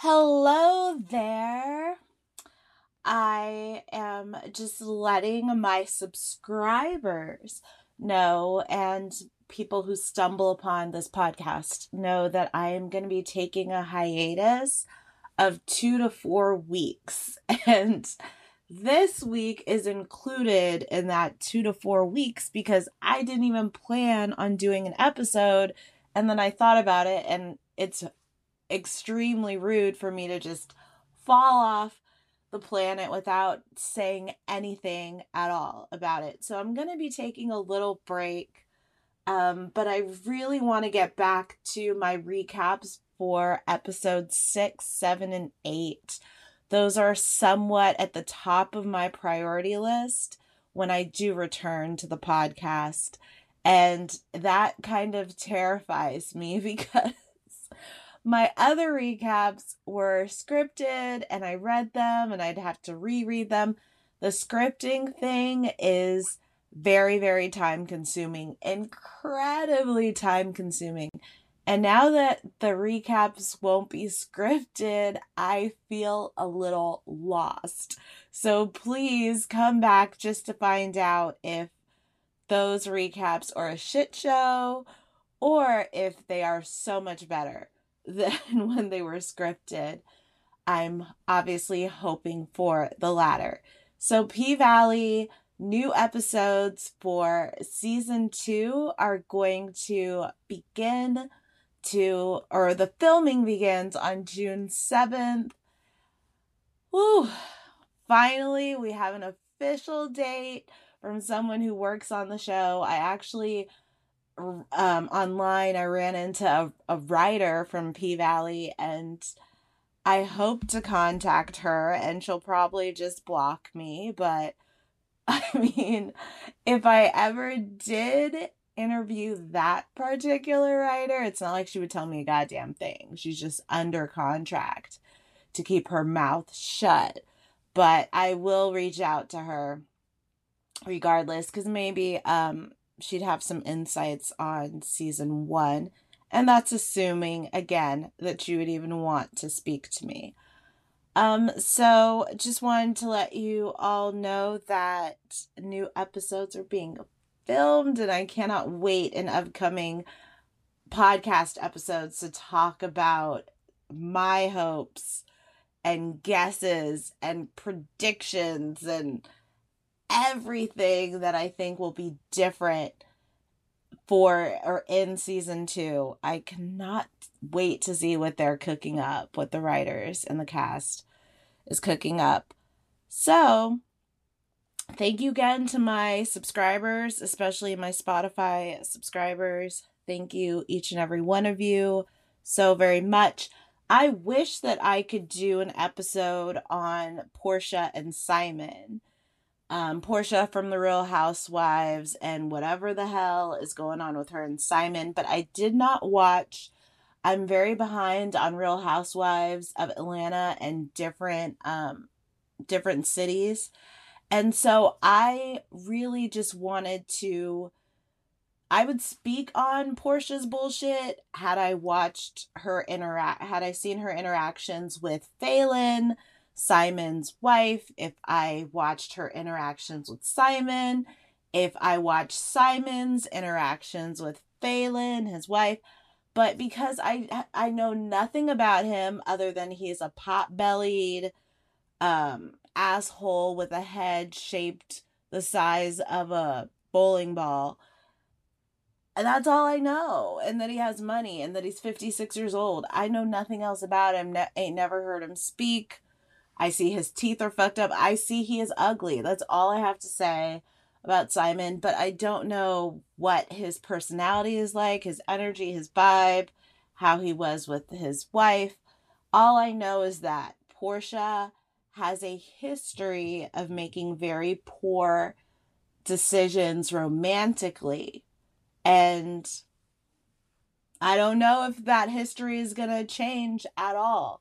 Hello there. I am just letting my subscribers know and people who stumble upon this podcast know that I am going to be taking a hiatus of two to four weeks. And this week is included in that two to four weeks because I didn't even plan on doing an episode. And then I thought about it, and it's extremely rude for me to just fall off the planet without saying anything at all about it. So I'm going to be taking a little break. Um, but I really want to get back to my recaps for episodes six, seven, and eight. Those are somewhat at the top of my priority list when I do return to the podcast. And that kind of terrifies me because my other recaps were scripted and I read them and I'd have to reread them. The scripting thing is very, very time consuming, incredibly time consuming. And now that the recaps won't be scripted, I feel a little lost. So please come back just to find out if those recaps are a shit show or if they are so much better than when they were scripted. I'm obviously hoping for the latter. So, P Valley new episodes for season two are going to begin to, or the filming begins on June 7th. Woo! Finally, we have an official date from someone who works on the show. I actually, um, online, I ran into a, a writer from P Valley and I hope to contact her and she'll probably just block me. But I mean, if I ever did interview that particular writer, it's not like she would tell me a goddamn thing. She's just under contract to keep her mouth shut. But I will reach out to her regardless because maybe um, she'd have some insights on season one. And that's assuming, again, that she would even want to speak to me. Um, so just wanted to let you all know that new episodes are being filmed, and I cannot wait in upcoming podcast episodes to talk about my hopes and guesses and predictions and everything that I think will be different for or in season two. I cannot wait to see what they're cooking up, what the writers and the cast is cooking up. So, Thank you again to my subscribers, especially my Spotify subscribers. Thank you, each and every one of you, so very much. I wish that I could do an episode on Porsha and Simon. Um, Porsha from The Real Housewives and whatever the hell is going on with her and Simon, but I did not watch. I'm very behind on Real Housewives of Atlanta and different um different cities. And so I really just wanted to I would speak on Porsha's bullshit had I watched her interact had I seen her interactions with Falynn, Simon's wife, if I watched her interactions with Simon, if I watched Simon's interactions with Falynn, his wife, but because I I know nothing about him other than he's a pot-bellied um asshole with a head shaped the size of a bowling ball. And that's all I know. And that he has money and that he's 56 years old. I know nothing else about him. Ne- ain't never heard him speak. I see his teeth are fucked up. I see he is ugly. That's all I have to say about Simon. But I don't know what his personality is like, his energy, his vibe, how he was with his wife. All I know is that Porsha has a history of making very poor decisions romantically. And I don't know if that history is going to change at all.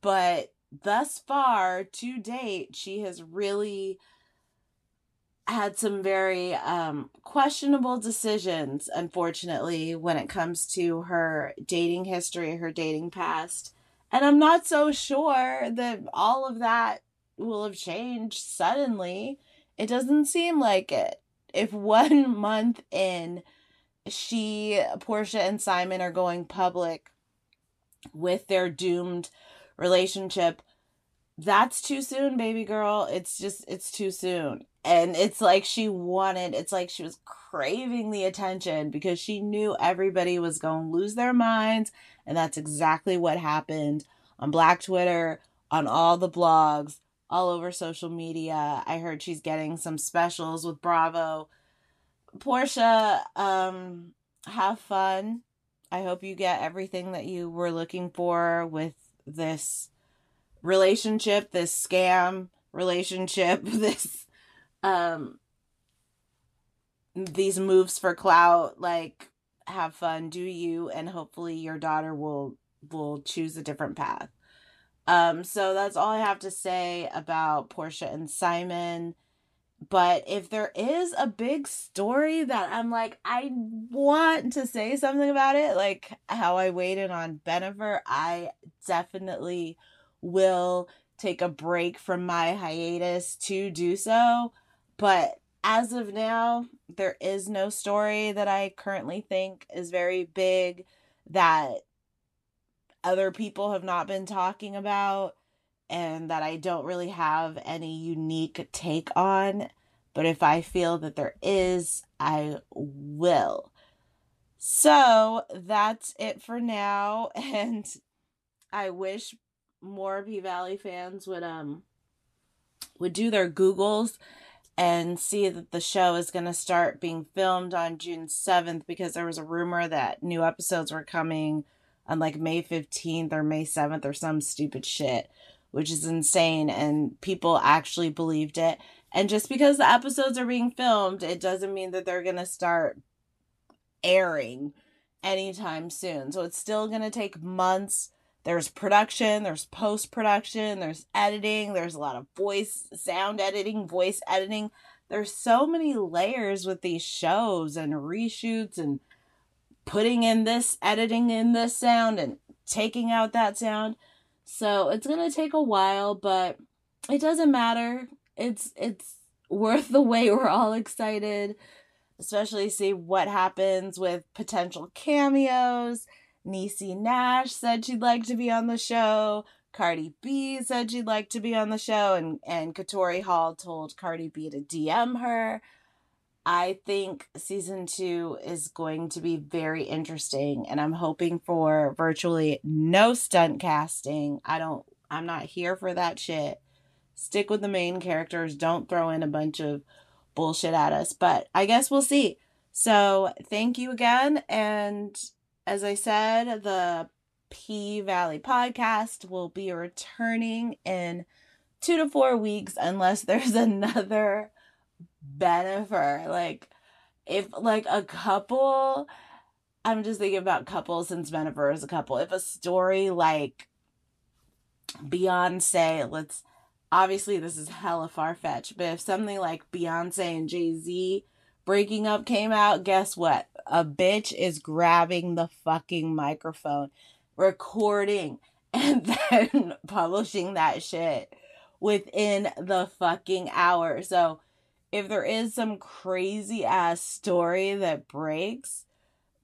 But thus far, to date, she has really had some very um, questionable decisions, unfortunately, when it comes to her dating history, her dating past And I'm not so sure that all of that will have changed suddenly. It doesn't seem like it. If one month in, she, Porsha, and Simon are going public with their doomed relationship, that's too soon, baby girl. It's just, it's too soon. And it's like she wanted, it's like she was craving the attention because she knew everybody was going to lose their minds. And that's exactly what happened on Black Twitter, on all the blogs, all over social media. I heard she's getting some specials with Bravo. porsha um, have fun. I hope you get everything that you were looking for with this relationship, this scam relationship, this um these moves for clout like have fun do you and hopefully your daughter will will choose a different path. Um so that's all i have to say about Porsha and simon but if there is a big story that i'm like i want to say something about it like how i waited on Bennifer, i definitely will take a break from my hiatus to do so. But as of now, there is no story that I currently think is very big that other people have not been talking about and that I don't really have any unique take on. But if I feel that there is, I will. So that's it for now. And I wish more P Valley fans would um would do their Googles and see that the show is going to start being filmed on June 7th because there was a rumor that new episodes were coming on like May 15th or May 7th or some stupid shit, which is insane. And people actually believed it. And just because the episodes are being filmed, it doesn't mean that they're going to start airing anytime soon. So it's still going to take months there's production, there's post production, there's editing, there's a lot of voice, sound editing, voice editing. There's so many layers with these shows and reshoots and putting in this, editing in this sound and taking out that sound. So it's to take a while, but it doesn't matter. It's it's worth the wait. We're all excited, especially see what happens with potential cameos Niecy Nash said she'd like to be on the show. Cardi B said she'd like to be on the show, and and Katori Hall told Cardi B to DM her. I think season two is going to be very interesting, and I'm hoping for virtually no stunt casting. I don't. I'm not here for that shit. Stick with the main characters. Don't throw in a bunch of bullshit at us. But I guess we'll see. So thank you again, and as I said, the P Valley podcast will be returning in two to four weeks unless there's another Bennifer. Like, if like a couple, I'm just thinking about couples since Bennifer is a couple. If a story like Beyonce, let's obviously this is hella far fetched, but if something like Beyonce and Jay Z breaking up came out, guess what? A bitch is grabbing the fucking microphone, recording, and then publishing that shit within the fucking hour. So if there is some crazy ass story that breaks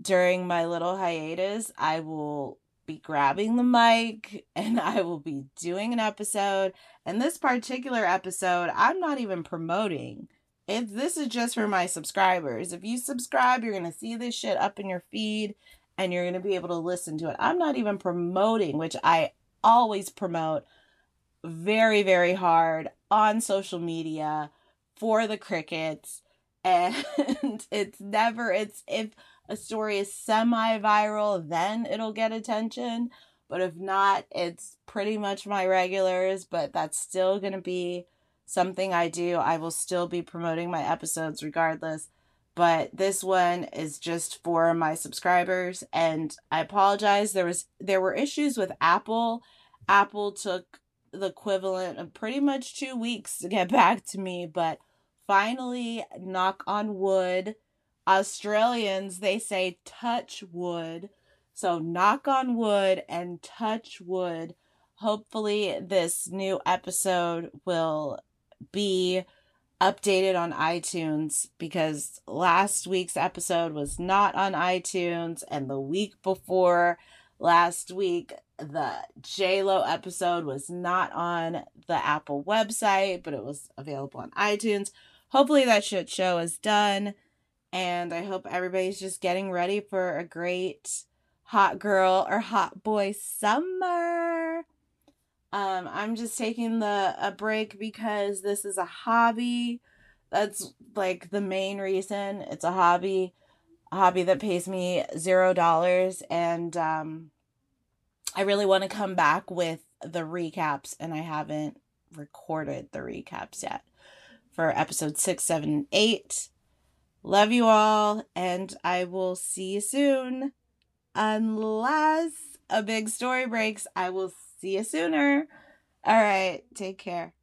during my little hiatus, I will be grabbing the mic and I will be doing an episode. And this particular episode, I'm not even promoting if this is just for my subscribers, if you subscribe, you're going to see this shit up in your feed and you're going to be able to listen to it. I'm not even promoting, which I always promote very, very hard on social media for the crickets. And it's never, it's if a story is semi viral, then it'll get attention. But if not, it's pretty much my regulars, but that's still going to be something I do, I will still be promoting my episodes regardless. But this one is just for my subscribers and I apologize there was there were issues with Apple. Apple took the equivalent of pretty much 2 weeks to get back to me, but finally knock on wood Australians they say touch wood So, knock on wood and touch wood. Hopefully, this new episode will be updated on iTunes because last week's episode was not on iTunes, and the week before last week, the JLo episode was not on the Apple website, but it was available on iTunes. Hopefully, that shit show is done, and I hope everybody's just getting ready for a great hot girl or hot boy summer. Um, I'm just taking the a break because this is a hobby. That's like the main reason. It's a hobby, a hobby that pays me zero dollars, and um, I really want to come back with the recaps, and I haven't recorded the recaps yet for episode six, seven, and eight. Love you all, and I will see you soon. Unless a big story breaks, I will see you sooner. All right, take care.